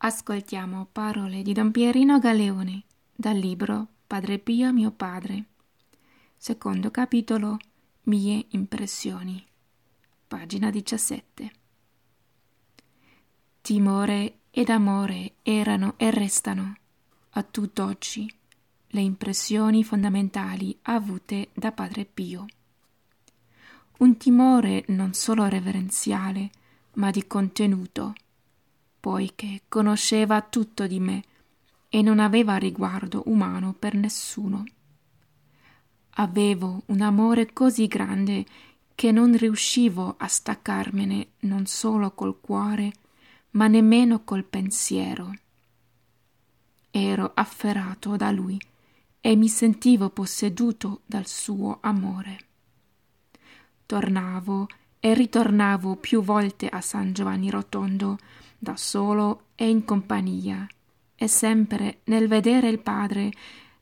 Ascoltiamo parole di Don Pierino Galeone dal libro Padre Pio mio padre. Secondo capitolo Mie impressioni. Pagina 17. Timore ed amore erano e restano a tutt'oggi le impressioni fondamentali avute da Padre Pio. Un timore non solo reverenziale, ma di contenuto poiché conosceva tutto di me e non aveva riguardo umano per nessuno. Avevo un amore così grande che non riuscivo a staccarmene non solo col cuore, ma nemmeno col pensiero. Ero afferrato da lui e mi sentivo posseduto dal suo amore. Tornavo e ritornavo più volte a San Giovanni Rotondo da solo e in compagnia, e sempre nel vedere il padre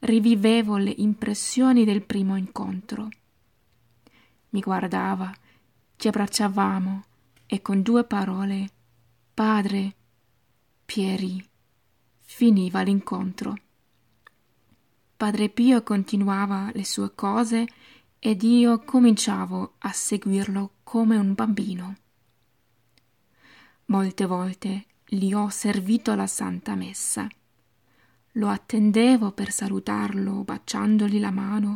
rivivevo le impressioni del primo incontro. Mi guardava, ci abbracciavamo e con due parole Padre, Pieri, finiva l'incontro. Padre Pio continuava le sue cose ed io cominciavo a seguirlo come un bambino. Molte volte gli ho servito la Santa Messa. Lo attendevo per salutarlo baciandogli la mano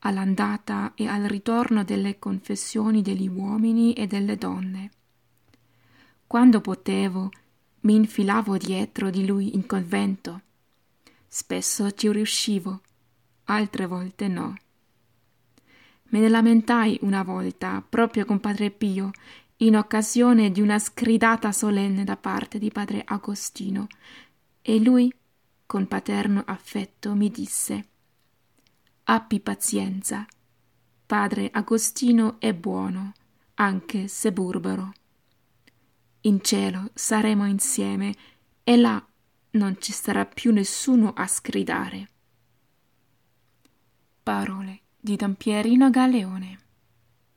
all'andata e al ritorno delle confessioni degli uomini e delle donne. Quando potevo, mi infilavo dietro di lui in convento. Spesso ci riuscivo, altre volte no. Me ne lamentai una volta proprio con Padre Pio in occasione di una scridata solenne da parte di padre Agostino, e lui, con paterno affetto, mi disse Abbi pazienza. Padre Agostino è buono, anche se burbero. In cielo saremo insieme e là non ci sarà più nessuno a scridare. Parole di Don Pierino Galeone